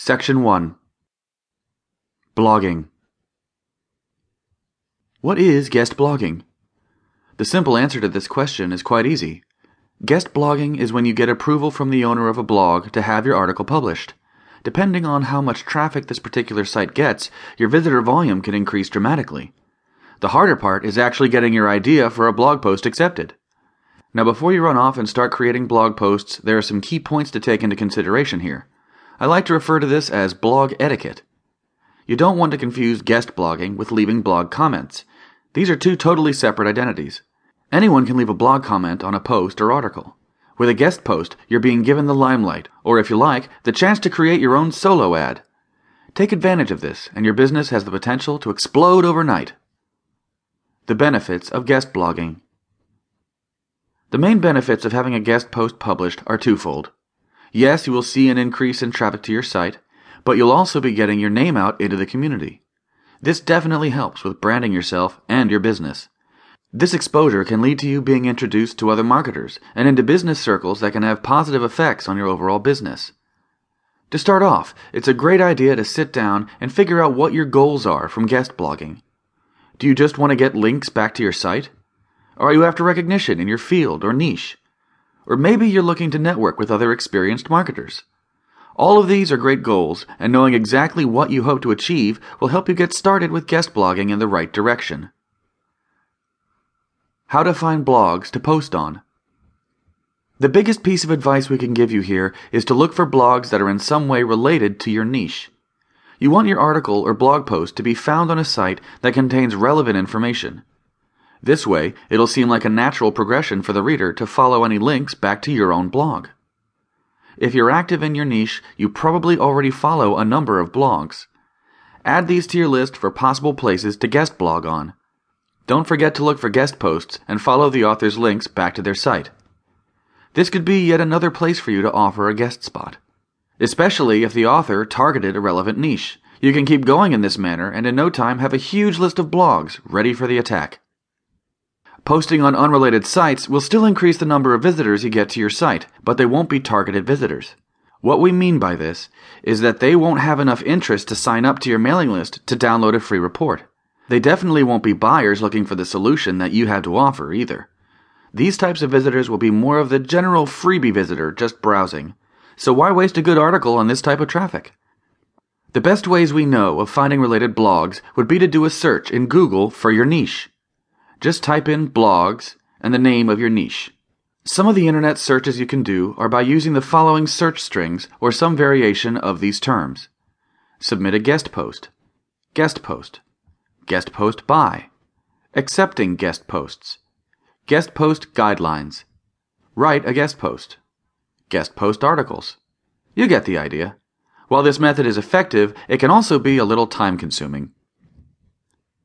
Section 1 Blogging What is guest blogging? The simple answer to this question is quite easy. Guest blogging is when you get approval from the owner of a blog to have your article published. Depending on how much traffic this particular site gets, your visitor volume can increase dramatically. The harder part is actually getting your idea for a blog post accepted. Now, before you run off and start creating blog posts, there are some key points to take into consideration here. I like to refer to this as blog etiquette. You don't want to confuse guest blogging with leaving blog comments. These are two totally separate identities. Anyone can leave a blog comment on a post or article. With a guest post, you're being given the limelight, or if you like, the chance to create your own solo ad. Take advantage of this, and your business has the potential to explode overnight. The benefits of guest blogging. The main benefits of having a guest post published are twofold. Yes, you will see an increase in traffic to your site, but you'll also be getting your name out into the community. This definitely helps with branding yourself and your business. This exposure can lead to you being introduced to other marketers and into business circles that can have positive effects on your overall business. To start off, it's a great idea to sit down and figure out what your goals are from guest blogging. Do you just want to get links back to your site? Or are you after recognition in your field or niche? Or maybe you're looking to network with other experienced marketers. All of these are great goals, and knowing exactly what you hope to achieve will help you get started with guest blogging in the right direction. How to find blogs to post on. The biggest piece of advice we can give you here is to look for blogs that are in some way related to your niche. You want your article or blog post to be found on a site that contains relevant information. This way, it'll seem like a natural progression for the reader to follow any links back to your own blog. If you're active in your niche, you probably already follow a number of blogs. Add these to your list for possible places to guest blog on. Don't forget to look for guest posts and follow the author's links back to their site. This could be yet another place for you to offer a guest spot. Especially if the author targeted a relevant niche. You can keep going in this manner and in no time have a huge list of blogs ready for the attack. Posting on unrelated sites will still increase the number of visitors you get to your site, but they won't be targeted visitors. What we mean by this is that they won't have enough interest to sign up to your mailing list to download a free report. They definitely won't be buyers looking for the solution that you have to offer either. These types of visitors will be more of the general freebie visitor just browsing. So why waste a good article on this type of traffic? The best ways we know of finding related blogs would be to do a search in Google for your niche. Just type in blogs and the name of your niche. Some of the internet searches you can do are by using the following search strings or some variation of these terms. Submit a guest post. Guest post. Guest post by. Accepting guest posts. Guest post guidelines. Write a guest post. Guest post articles. You get the idea. While this method is effective, it can also be a little time consuming.